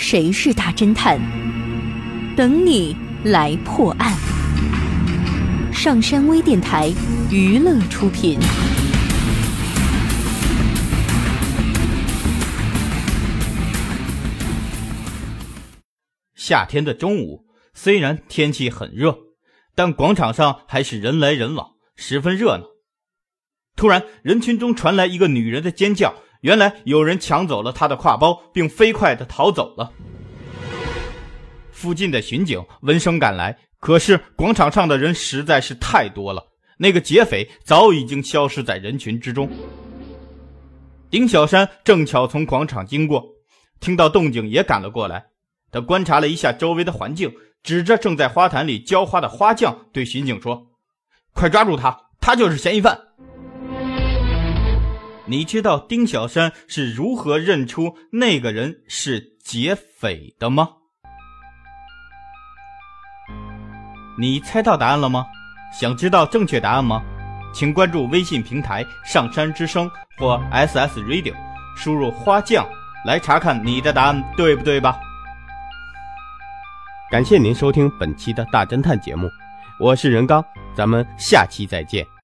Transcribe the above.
谁是大侦探？等你来破案。上山微电台娱乐出品。夏天的中午，虽然天气很热，但广场上还是人来人往，十分热闹。突然，人群中传来一个女人的尖叫。原来有人抢走了他的挎包，并飞快地逃走了。附近的巡警闻声赶来，可是广场上的人实在是太多了，那个劫匪早已经消失在人群之中。丁小山正巧从广场经过，听到动静也赶了过来。他观察了一下周围的环境，指着正在花坛里浇花的花匠对巡警说：“快抓住他，他就是嫌疑犯。”你知道丁小山是如何认出那个人是劫匪的吗？你猜到答案了吗？想知道正确答案吗？请关注微信平台“上山之声”或 SS Radio，输入“花匠”来查看你的答案对不对吧？感谢您收听本期的大侦探节目，我是任刚，咱们下期再见。